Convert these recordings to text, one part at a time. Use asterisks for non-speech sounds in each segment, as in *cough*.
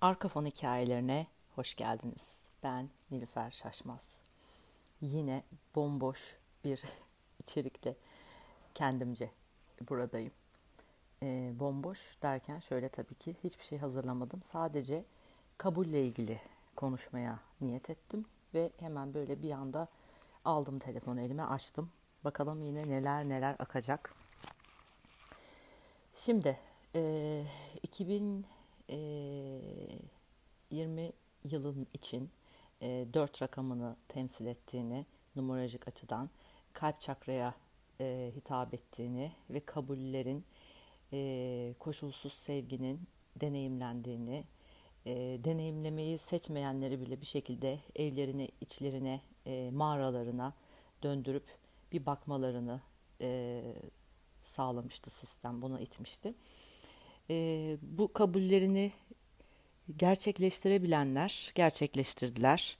Arka fon hikayelerine hoş geldiniz. Ben Nilüfer Şaşmaz. Yine bomboş bir *laughs* içerikte kendimce buradayım. E, bomboş derken şöyle tabii ki hiçbir şey hazırlamadım. Sadece kabulle ilgili konuşmaya niyet ettim. Ve hemen böyle bir anda aldım telefonu elime açtım. Bakalım yine neler neler akacak. Şimdi e, 2000 20 yılın için 4 rakamını temsil ettiğini numerolojik açıdan kalp çakraya hitap ettiğini ve kabullerin koşulsuz sevginin deneyimlendiğini deneyimlemeyi seçmeyenleri bile bir şekilde evlerine, içlerine, mağaralarına döndürüp bir bakmalarını sağlamıştı sistem, buna itmişti e, bu kabullerini gerçekleştirebilenler gerçekleştirdiler.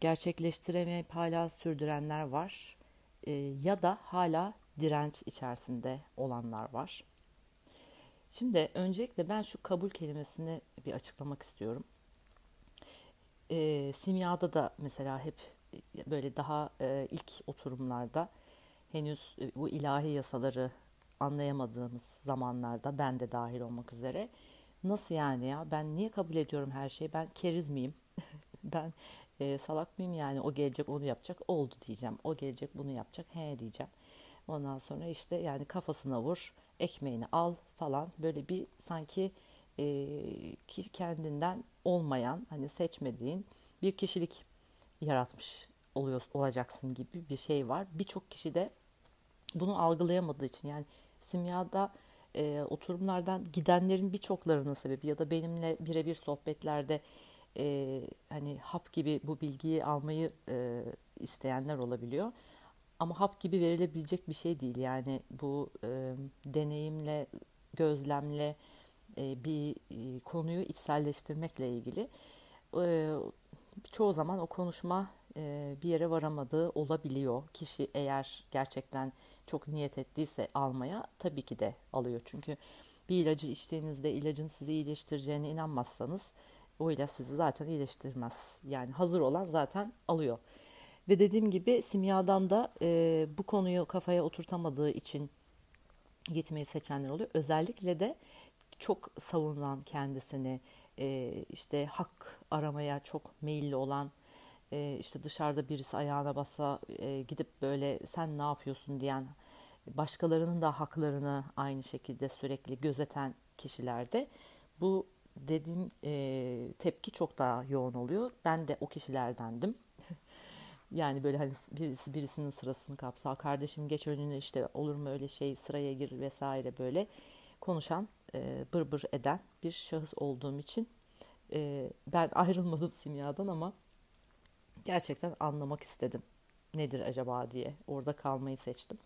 Gerçekleştiremeyip hala sürdürenler var. E, ya da hala direnç içerisinde olanlar var. Şimdi öncelikle ben şu kabul kelimesini bir açıklamak istiyorum. E, simyada da mesela hep böyle daha e, ilk oturumlarda henüz e, bu ilahi yasaları anlayamadığımız zamanlarda ben de dahil olmak üzere. Nasıl yani ya? Ben niye kabul ediyorum her şeyi? Ben keriz miyim? *laughs* Ben e, salak mıyım yani? O gelecek onu yapacak. Oldu diyeceğim. O gelecek bunu yapacak. He diyeceğim. Ondan sonra işte yani kafasına vur ekmeğini al falan. Böyle bir sanki e, kendinden olmayan hani seçmediğin bir kişilik yaratmış oluyor olacaksın gibi bir şey var. Birçok kişi de bunu algılayamadığı için yani simyada e, oturumlardan gidenlerin birçoklarının sebebi ya da benimle birebir sohbetlerde e, hani hap gibi bu bilgiyi almayı e, isteyenler olabiliyor. Ama hap gibi verilebilecek bir şey değil. Yani bu e, deneyimle, gözlemle e, bir e, konuyu içselleştirmekle ilgili. E, çoğu zaman o konuşma e, bir yere varamadığı olabiliyor. Kişi eğer gerçekten çok niyet ettiyse almaya tabii ki de alıyor. Çünkü bir ilacı içtiğinizde ilacın sizi iyileştireceğine inanmazsanız o ilaç sizi zaten iyileştirmez. Yani hazır olan zaten alıyor. Ve dediğim gibi simyadan da e, bu konuyu kafaya oturtamadığı için gitmeyi seçenler oluyor. Özellikle de çok savunan kendisini e, işte hak aramaya çok meyilli olan e, işte dışarıda birisi ayağına basa e, gidip böyle sen ne yapıyorsun diyen başkalarının da haklarını aynı şekilde sürekli gözeten kişilerde bu dediğim e, tepki çok daha yoğun oluyor. Ben de o kişilerdendim. *laughs* yani böyle hani birisi birisinin sırasını kapsa kardeşim geç önüne işte olur mu öyle şey sıraya gir vesaire böyle konuşan e, bır bır eden bir şahıs olduğum için e, ben *laughs* ayrılmadım simyadan ama gerçekten anlamak istedim. Nedir acaba diye orada kalmayı seçtim.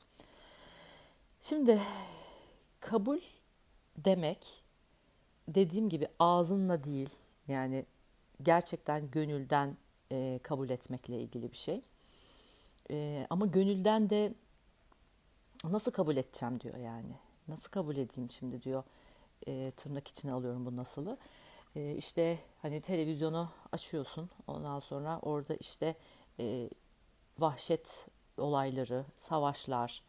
Şimdi kabul demek dediğim gibi ağzınla değil yani gerçekten gönülden e, kabul etmekle ilgili bir şey. E, ama gönülden de nasıl kabul edeceğim diyor yani. Nasıl kabul edeyim şimdi diyor. E, tırnak içine alıyorum bu nasılı. E, işte hani televizyonu açıyorsun ondan sonra orada işte e, vahşet olayları, savaşlar,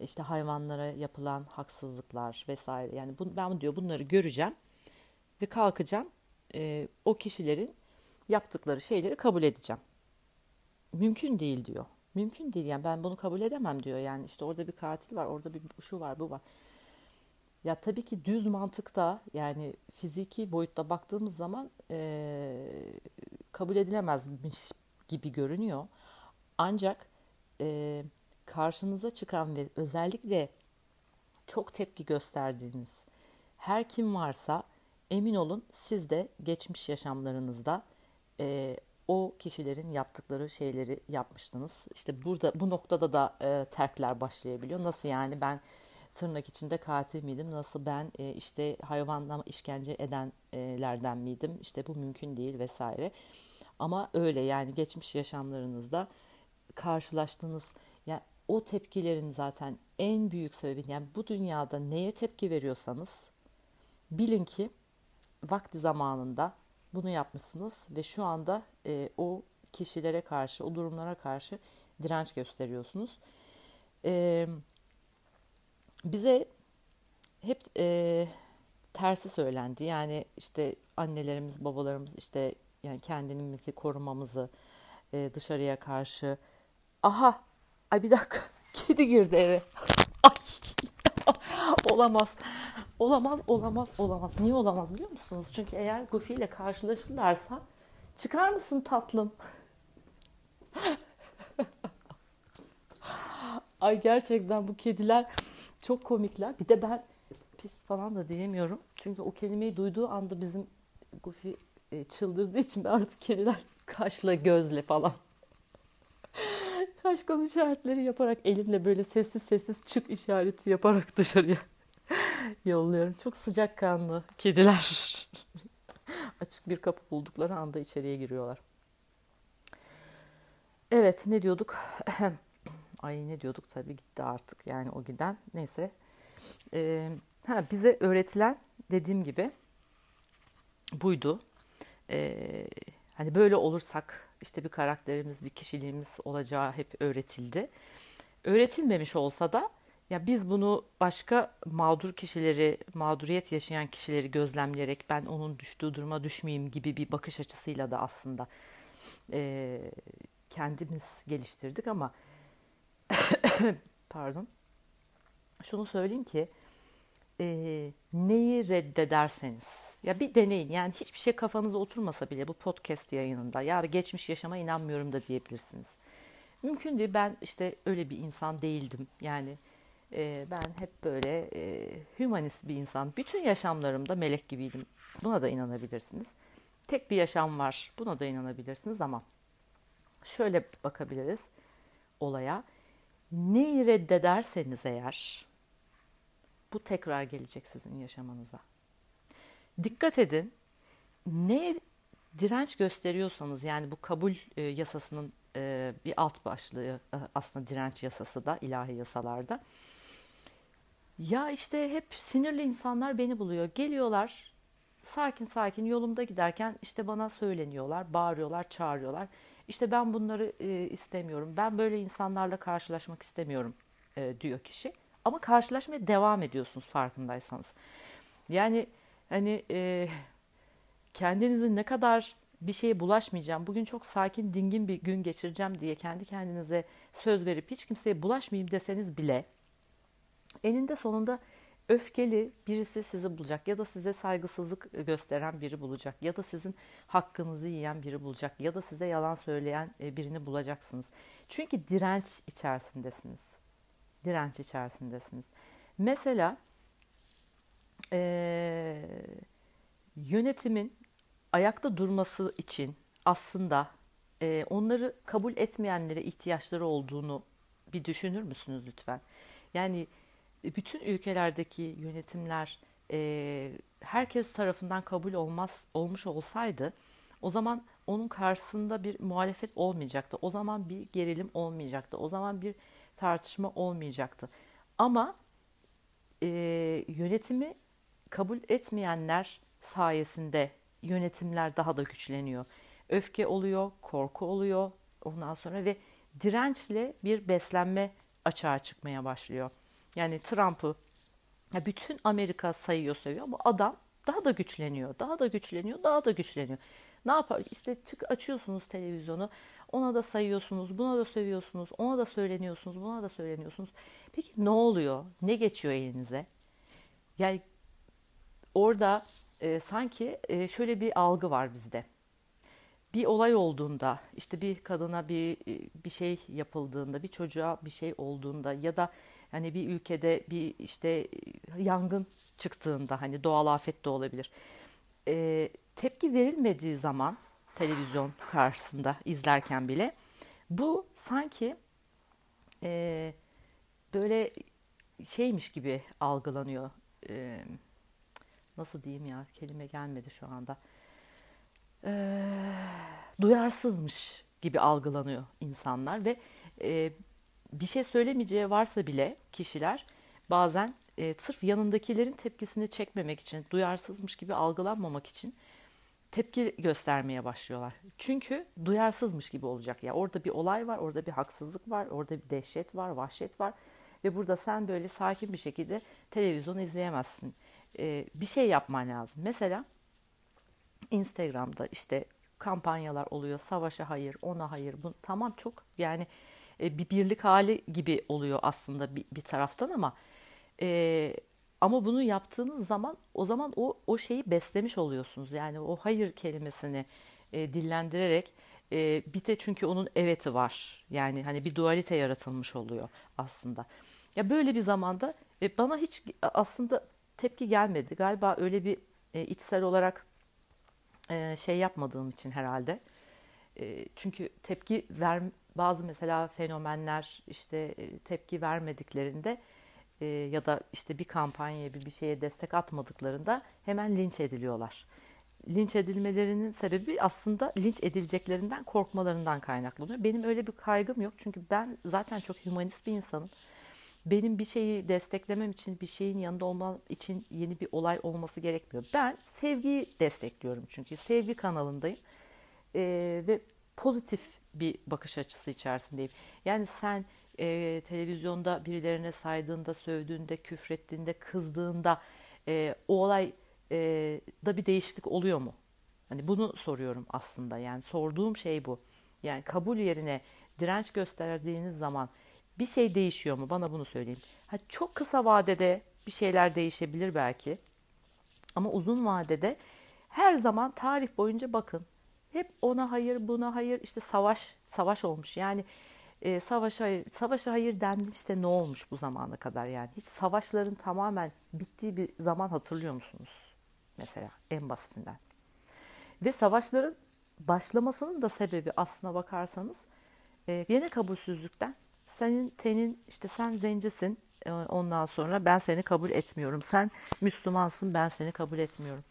işte hayvanlara yapılan haksızlıklar vesaire. Yani bu, ben diyor bunları göreceğim ve kalkacağım e, o kişilerin yaptıkları şeyleri kabul edeceğim. Mümkün değil diyor. Mümkün değil yani ben bunu kabul edemem diyor. Yani işte orada bir katil var, orada bir şu var, bu var. Ya tabii ki düz mantıkta yani fiziki boyutta baktığımız zaman e, kabul edilemezmiş gibi görünüyor. Ancak e, karşınıza çıkan ve özellikle çok tepki gösterdiğiniz her kim varsa emin olun siz de geçmiş yaşamlarınızda e, o kişilerin yaptıkları şeyleri yapmıştınız. İşte burada bu noktada da e, terkler başlayabiliyor. Nasıl yani ben tırnak içinde katil miydim? Nasıl ben e, işte hayvanla işkence edenlerden miydim? İşte bu mümkün değil vesaire. Ama öyle yani geçmiş yaşamlarınızda karşılaştığınız yani o tepkilerin zaten en büyük sebebi yani bu dünyada neye tepki veriyorsanız bilin ki vakti zamanında bunu yapmışsınız ve şu anda e, o kişilere karşı, o durumlara karşı direnç gösteriyorsunuz. E, bize hep e, tersi söylendi. Yani işte annelerimiz, babalarımız işte yani kendimizi korumamızı e, dışarıya karşı. Aha, ay bir dakika, *laughs* kedi girdi eve. *laughs* Ay, *laughs* olamaz. Olamaz, olamaz, olamaz. Niye olamaz biliyor musunuz? Çünkü eğer Goofy ile karşılaşırlarsa çıkar mısın tatlım? Ay gerçekten bu kediler çok komikler. Bir de ben pis falan da diyemiyorum. Çünkü o kelimeyi duyduğu anda bizim Goofy e, çıldırdığı için ben artık kediler *laughs* kaşla gözle falan *laughs* kaş göz işaretleri yaparak elimle böyle sessiz sessiz çık işareti yaparak dışarıya *laughs* yolluyorum. Çok sıcakkanlı kediler. Açık bir kapı buldukları anda içeriye giriyorlar. Evet ne diyorduk? *clears throat* Ay ne diyorduk tabii gitti artık yani o giden. Neyse. Ee, ha, bize öğretilen dediğim gibi buydu. Ee, hani böyle olursak işte bir karakterimiz, bir kişiliğimiz olacağı hep öğretildi. Öğretilmemiş olsa da ya biz bunu başka mağdur kişileri, mağduriyet yaşayan kişileri gözlemleyerek ben onun düştüğü duruma düşmeyeyim gibi bir bakış açısıyla da aslında e, kendimiz geliştirdik ama *coughs* pardon. Şunu söyleyeyim ki e, neyi reddederseniz ya bir deneyin. Yani hiçbir şey kafanıza oturmasa bile bu podcast yayınında ya geçmiş yaşama inanmıyorum da diyebilirsiniz. Mümkün değil. Ben işte öyle bir insan değildim. Yani e, ben hep böyle e, humanist bir insan. Bütün yaşamlarımda melek gibiydim. Buna da inanabilirsiniz. Tek bir yaşam var. Buna da inanabilirsiniz ama şöyle bakabiliriz olaya neyi reddederseniz eğer bu tekrar gelecek sizin yaşamanıza. Dikkat edin. Ne direnç gösteriyorsanız yani bu kabul e, yasasının e, bir alt başlığı e, aslında direnç yasası da ilahi yasalarda. Ya işte hep sinirli insanlar beni buluyor. Geliyorlar sakin sakin yolumda giderken işte bana söyleniyorlar, bağırıyorlar, çağırıyorlar. İşte ben bunları e, istemiyorum. Ben böyle insanlarla karşılaşmak istemiyorum e, diyor kişi. Ama karşılaşmaya devam ediyorsunuz farkındaysanız. Yani hani e, kendinizi ne kadar bir şeye bulaşmayacağım, bugün çok sakin, dingin bir gün geçireceğim diye kendi kendinize söz verip hiç kimseye bulaşmayayım deseniz bile eninde sonunda öfkeli birisi sizi bulacak ya da size saygısızlık gösteren biri bulacak ya da sizin hakkınızı yiyen biri bulacak ya da size yalan söyleyen e, birini bulacaksınız. Çünkü direnç içerisindesiniz. Direnç içerisindesiniz. Mesela e, yönetimin ayakta durması için aslında e, onları kabul etmeyenlere ihtiyaçları olduğunu bir düşünür müsünüz lütfen? Yani bütün ülkelerdeki yönetimler e, herkes tarafından kabul olmaz olmuş olsaydı o zaman onun karşısında bir muhalefet olmayacaktı. O zaman bir gerilim olmayacaktı. O zaman bir tartışma olmayacaktı. Ama e, yönetimi kabul etmeyenler sayesinde yönetimler daha da güçleniyor. Öfke oluyor, korku oluyor ondan sonra ve dirençle bir beslenme açığa çıkmaya başlıyor. Yani Trump'ı bütün Amerika sayıyor seviyor ama adam daha da güçleniyor, daha da güçleniyor, daha da güçleniyor. Ne yapar? İşte çık açıyorsunuz televizyonu, ona da sayıyorsunuz, buna da seviyorsunuz, ona da söyleniyorsunuz, buna da söyleniyorsunuz. Peki ne oluyor? Ne geçiyor elinize? Yani orada e, sanki e, şöyle bir algı var bizde. Bir olay olduğunda, işte bir kadına bir e, bir şey yapıldığında, bir çocuğa bir şey olduğunda ya da hani bir ülkede bir işte yangın çıktığında hani doğal afet de olabilir. E, tepki verilmediği zaman televizyon karşısında izlerken bile bu sanki e, böyle şeymiş gibi algılanıyor. E, nasıl diyeyim ya kelime gelmedi şu anda. E, duyarsızmış gibi algılanıyor insanlar ve e, bir şey söylemeyeceği varsa bile kişiler bazen e, sırf yanındakilerin tepkisini çekmemek için, duyarsızmış gibi algılanmamak için tepki göstermeye başlıyorlar. Çünkü duyarsızmış gibi olacak ya. Orada bir olay var, orada bir haksızlık var, orada bir dehşet var, vahşet var ve burada sen böyle sakin bir şekilde televizyon izleyemezsin. Ee, bir şey yapman lazım. Mesela Instagram'da işte kampanyalar oluyor. Savaşa hayır, ona hayır. Bu tamam çok yani e, bir birlik hali gibi oluyor aslında bir, bir taraftan ama e, ama bunu yaptığınız zaman o zaman o o şeyi beslemiş oluyorsunuz. Yani o hayır kelimesini e, dillendirerek e, bir de çünkü onun eveti var. Yani hani bir dualite yaratılmış oluyor aslında. Ya böyle bir zamanda e, bana hiç aslında tepki gelmedi. Galiba öyle bir e, içsel olarak e, şey yapmadığım için herhalde. E, çünkü tepki ver bazı mesela fenomenler işte e, tepki vermediklerinde e, ya da işte bir kampanyaya bir bir şeye destek atmadıklarında hemen linç ediliyorlar. Linç edilmelerinin sebebi aslında linç edileceklerinden korkmalarından kaynaklanıyor. Benim öyle bir kaygım yok çünkü ben zaten çok humanist bir insanım. Benim bir şeyi desteklemem için, bir şeyin yanında olmam için yeni bir olay olması gerekmiyor. Ben sevgiyi destekliyorum çünkü sevgi kanalındayım ee, ve pozitif bir bakış açısı içerisindeyim. Yani sen e, televizyonda birilerine saydığında, sövdüğünde, küfrettiğinde, kızdığında e, o olay e, da bir değişiklik oluyor mu? Hani bunu soruyorum aslında. Yani sorduğum şey bu. Yani kabul yerine direnç gösterdiğiniz zaman bir şey değişiyor mu? Bana bunu söyleyin. Ha, çok kısa vadede bir şeyler değişebilir belki. Ama uzun vadede her zaman tarih boyunca bakın. Hep ona hayır, buna hayır. İşte savaş, savaş olmuş. Yani e, savaşa, savaşa hayır denmiş de ne olmuş bu zamana kadar yani? Hiç savaşların tamamen bittiği bir zaman hatırlıyor musunuz? Mesela en basitinden. Ve savaşların başlamasının da sebebi aslına bakarsanız e, yine kabulsüzlükten. Senin tenin işte sen zencisin e, ondan sonra ben seni kabul etmiyorum. Sen Müslümansın ben seni kabul etmiyorum.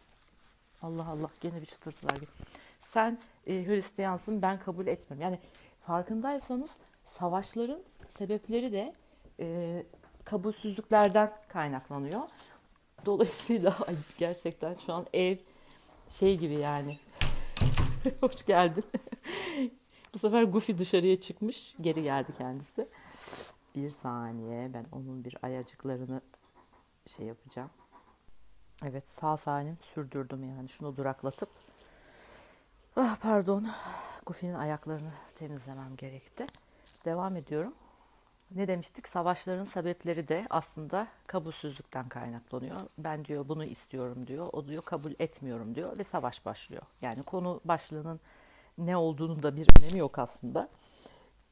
Allah Allah gene bir çıtırtılar gibi. Sen e, Hristiyansın ben kabul etmiyorum. Yani farkındaysanız savaşların sebepleri de e, kabulsüzlüklerden kaynaklanıyor. Dolayısıyla *laughs* ay, gerçekten şu an ev şey gibi yani. *laughs* Hoş geldin. *laughs* Bu sefer Goofy dışarıya çıkmış. Geri geldi kendisi. Bir saniye ben onun bir ayacıklarını şey yapacağım. Evet sağ salim sürdürdüm yani şunu duraklatıp. Ah pardon. Goofy'nin ayaklarını temizlemem gerekti. Devam ediyorum. Ne demiştik? Savaşların sebepleri de aslında kabulsüzlükten kaynaklanıyor. Ben diyor bunu istiyorum diyor. O diyor kabul etmiyorum diyor ve savaş başlıyor. Yani konu başlığının ne olduğunu da bir önemi yok aslında.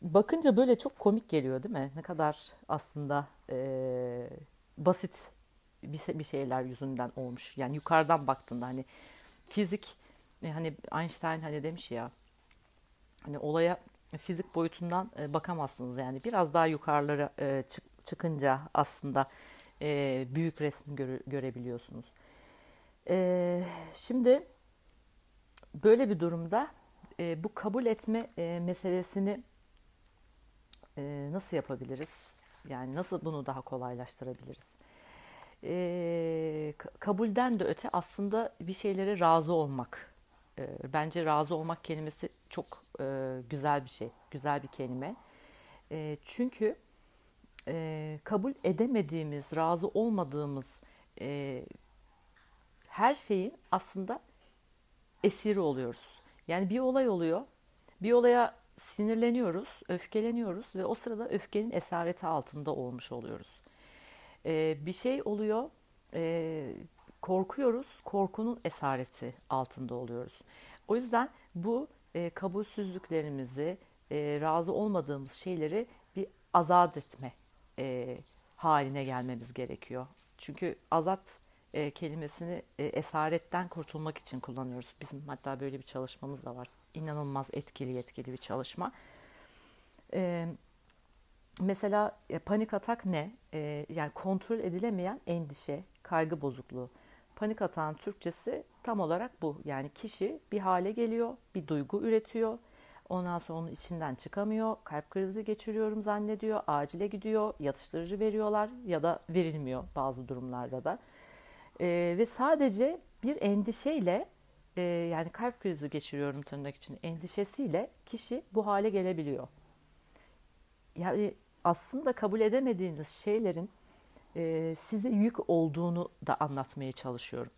Bakınca böyle çok komik geliyor değil mi? Ne kadar aslında e, basit bir, bir şeyler yüzünden olmuş. Yani yukarıdan baktığında hani fizik hani Einstein hani demiş ya hani olaya fizik boyutundan e, bakamazsınız yani biraz daha yukarılara e, çık, çıkınca aslında e, büyük resmi göre, görebiliyorsunuz. E, şimdi böyle bir durumda e, bu kabul etme e, meselesini e, nasıl yapabiliriz? Yani nasıl bunu daha kolaylaştırabiliriz? E, kabulden de öte aslında bir şeylere razı olmak e, bence razı olmak kelimesi çok e, güzel bir şey, güzel bir kelime. E, çünkü e, kabul edemediğimiz, razı olmadığımız e, her şeyin aslında esiri oluyoruz. Yani bir olay oluyor, bir olaya sinirleniyoruz, öfkeleniyoruz ve o sırada öfkenin esareti altında olmuş oluyoruz. E, bir şey oluyor, e, korkuyoruz, korkunun esareti altında oluyoruz. O yüzden bu e, kabulsüzlüklerimizi, e, razı olmadığımız şeyleri bir azat etme e, haline gelmemiz gerekiyor. Çünkü azat e, kelimesini e, esaretten kurtulmak için kullanıyoruz. Bizim hatta böyle bir çalışmamız da var. İnanılmaz etkili etkili bir çalışma. E, mesela e, panik atak ne? E, yani kontrol edilemeyen endişe, kaygı bozukluğu. Panik atağın Türkçesi tam olarak bu. Yani kişi bir hale geliyor, bir duygu üretiyor. Ondan sonra onun içinden çıkamıyor. Kalp krizi geçiriyorum zannediyor. Acile gidiyor. Yatıştırıcı veriyorlar ya da verilmiyor bazı durumlarda da. Ee, ve sadece bir endişeyle e, yani kalp krizi geçiriyorum tırnak için endişesiyle kişi bu hale gelebiliyor. Yani aslında kabul edemediğiniz şeylerin e, size yük olduğunu da anlatmaya çalışıyorum.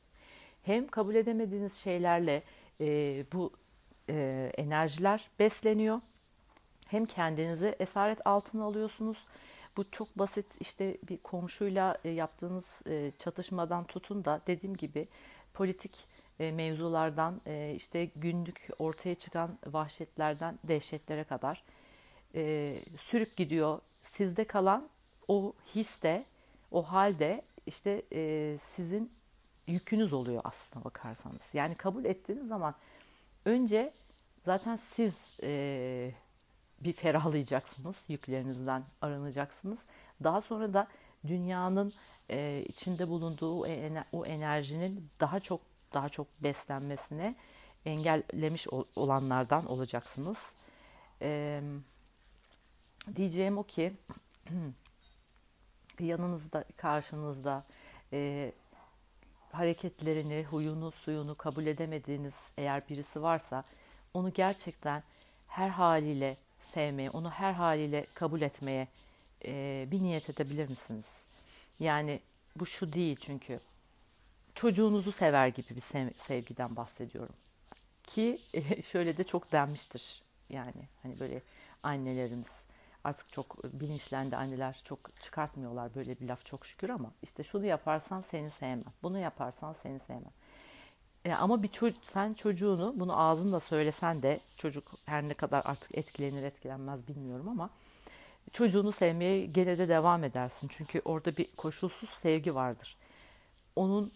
Hem kabul edemediğiniz şeylerle e, bu e, enerjiler besleniyor. Hem kendinizi esaret altına alıyorsunuz. Bu çok basit işte bir komşuyla e, yaptığınız çatışmadan tutun da dediğim gibi politik mevzulardan işte günlük ortaya çıkan vahşetlerden dehşetlere kadar sürüp gidiyor. Sizde kalan o histe, o halde işte e, sizin yükünüz oluyor aslına bakarsanız. Yani kabul ettiğiniz zaman önce zaten siz e, bir ferahlayacaksınız, yüklerinizden arınacaksınız. Daha sonra da dünyanın e, içinde bulunduğu o enerjinin daha çok daha çok beslenmesine engellemiş olanlardan olacaksınız. E, diyeceğim o ki *clears throat* yanınızda, karşınızda e, hareketlerini, huyunu, suyunu kabul edemediğiniz eğer birisi varsa onu gerçekten her haliyle sevmeye, onu her haliyle kabul etmeye e, bir niyet edebilir misiniz? Yani bu şu değil çünkü çocuğunuzu sever gibi bir sev- sevgiden bahsediyorum. Ki e, şöyle de çok denmiştir yani hani böyle annelerimiz artık çok bilinçlendi anneler çok çıkartmıyorlar böyle bir laf çok şükür ama işte şunu yaparsan seni sevmem. Bunu yaparsan seni sevmem. E, ama bir çocuk, sen çocuğunu bunu ağzında söylesen de çocuk her ne kadar artık etkilenir etkilenmez bilmiyorum ama çocuğunu sevmeye gene de devam edersin. Çünkü orada bir koşulsuz sevgi vardır. Onun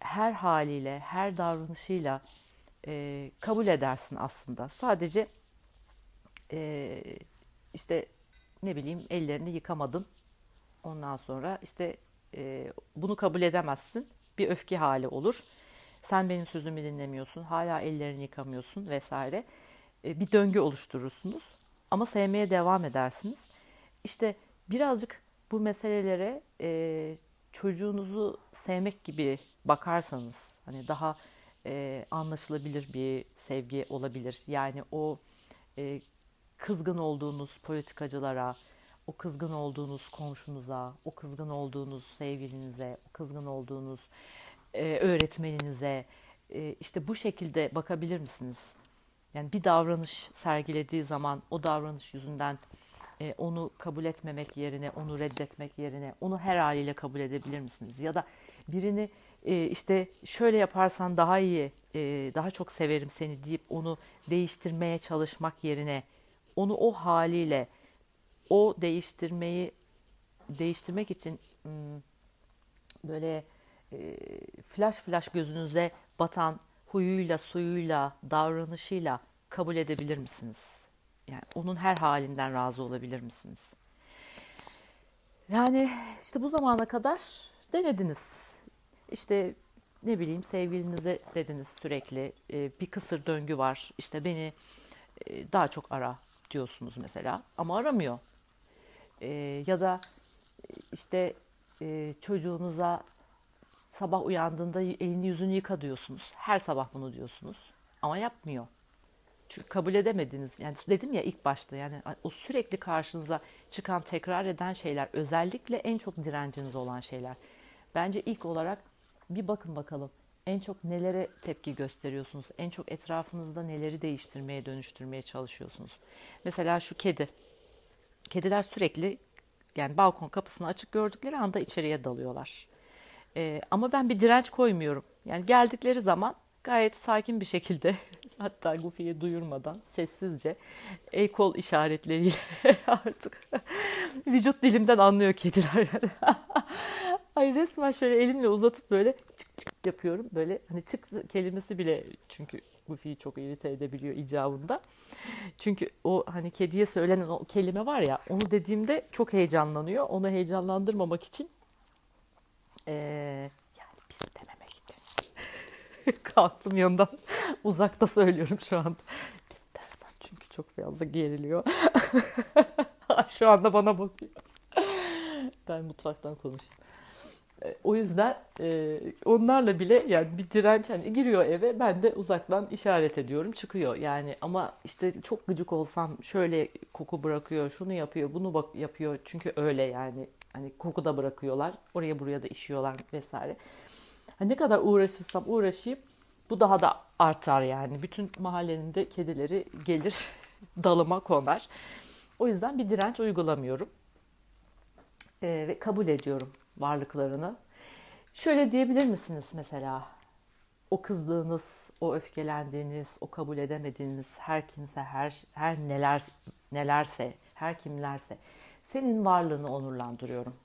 her haliyle, her davranışıyla e, kabul edersin aslında. Sadece e, işte ne bileyim ellerini yıkamadın. Ondan sonra işte e, bunu kabul edemezsin. Bir öfke hali olur. Sen benim sözümü dinlemiyorsun. Hala ellerini yıkamıyorsun vesaire. E, bir döngü oluşturursunuz. Ama sevmeye devam edersiniz. İşte birazcık bu meselelere e, çocuğunuzu sevmek gibi bakarsanız hani daha e, anlaşılabilir bir sevgi olabilir. Yani o e, kızgın olduğunuz politikacılara, o kızgın olduğunuz komşunuza, o kızgın olduğunuz sevgilinize, o kızgın olduğunuz e, öğretmeninize e, işte bu şekilde bakabilir misiniz? Yani bir davranış sergilediği zaman o davranış yüzünden e, onu kabul etmemek yerine, onu reddetmek yerine onu her haliyle kabul edebilir misiniz? Ya da birini e, işte şöyle yaparsan daha iyi, e, daha çok severim seni deyip onu değiştirmeye çalışmak yerine onu o haliyle o değiştirmeyi değiştirmek için hmm, böyle e, flash flash gözünüze batan huyuyla, suyuyla, davranışıyla kabul edebilir misiniz? Yani onun her halinden razı olabilir misiniz? Yani işte bu zamana kadar denediniz. İşte ne bileyim sevgilinize dediniz sürekli e, bir kısır döngü var. İşte beni e, daha çok ara diyorsunuz mesela ama aramıyor. E, ya da işte çocuğunuza sabah uyandığında elini yüzünü yıka diyorsunuz. Her sabah bunu diyorsunuz ama yapmıyor. Çünkü kabul edemediniz. Yani dedim ya ilk başta yani o sürekli karşınıza çıkan tekrar eden şeyler özellikle en çok direnciniz olan şeyler. Bence ilk olarak bir bakın bakalım en çok nelere tepki gösteriyorsunuz? En çok etrafınızda neleri değiştirmeye, dönüştürmeye çalışıyorsunuz? Mesela şu kedi. Kediler sürekli yani balkon kapısını açık gördükleri anda içeriye dalıyorlar. Ee, ama ben bir direnç koymuyorum. Yani geldikleri zaman gayet sakin bir şekilde *laughs* hatta Goofy'ye duyurmadan sessizce el kol işaretleriyle *laughs* artık vücut dilimden anlıyor kediler. *laughs* Ay resmen şöyle elimle uzatıp böyle çık çık yapıyorum. Böyle hani çık kelimesi bile çünkü Goofy'yi çok irite edebiliyor icabında. Çünkü o hani kediye söylenen o kelime var ya onu dediğimde çok heyecanlanıyor. Onu heyecanlandırmamak için ee, yani pis dememek için. *laughs* Kalktım yanından *laughs* uzakta söylüyorum şu anda. Pis dersen çünkü çok fazla geriliyor. *laughs* şu anda bana bakıyor. ben mutfaktan konuşayım. E, o yüzden e, onlarla bile yani bir direnç hani giriyor eve ben de uzaktan işaret ediyorum çıkıyor yani ama işte çok gıcık olsam şöyle koku bırakıyor şunu yapıyor bunu bak yapıyor çünkü öyle yani hani koku da bırakıyorlar oraya buraya da işiyorlar vesaire. Hani ne kadar uğraşırsam uğraşayım bu daha da artar yani bütün mahallenin de kedileri gelir *laughs* dalıma konar. O yüzden bir direnç uygulamıyorum e, ve kabul ediyorum varlıklarını. Şöyle diyebilir misiniz mesela? O kızdığınız, o öfkelendiğiniz, o kabul edemediğiniz her kimse, her her neler nelerse, her kimlerse senin varlığını onurlandırıyorum.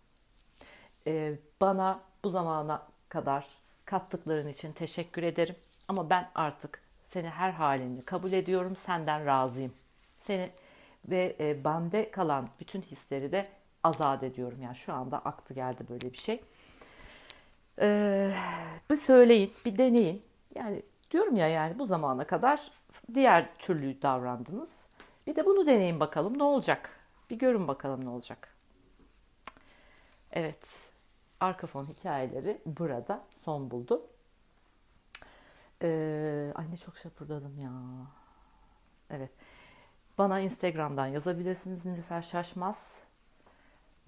Ee, bana bu zamana kadar kattıkların için teşekkür ederim. Ama ben artık seni her halini kabul ediyorum, senden razıyım. Seni ve e, bende kalan bütün hisleri de azat ediyorum. Yani şu anda aktı geldi böyle bir şey. Ee, bir söyleyin, bir deneyin. Yani diyorum ya yani bu zamana kadar diğer türlü davrandınız. Bir de bunu deneyin bakalım ne olacak. Bir görün bakalım ne olacak. Evet, arka fon hikayeleri burada son buldu. Ee, ay ne çok şapırdadım ya. Evet. Bana Instagram'dan yazabilirsiniz Nilüfer Şaşmaz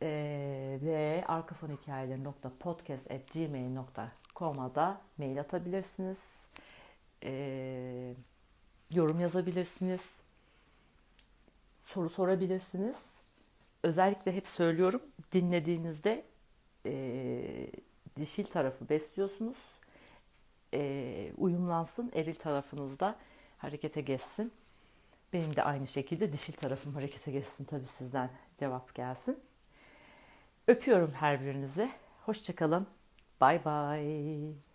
e, ve arkafonhikayeleri.podcast.gmail.com'a da mail atabilirsiniz. E, yorum yazabilirsiniz. Soru sorabilirsiniz. Özellikle hep söylüyorum dinlediğinizde e, dişil tarafı besliyorsunuz. E, uyumlansın eril tarafınızda harekete geçsin. Benim de aynı şekilde dişil tarafım harekete geçsin tabii sizden cevap gelsin. Öpüyorum her birinizi. Hoşçakalın. Bye bye.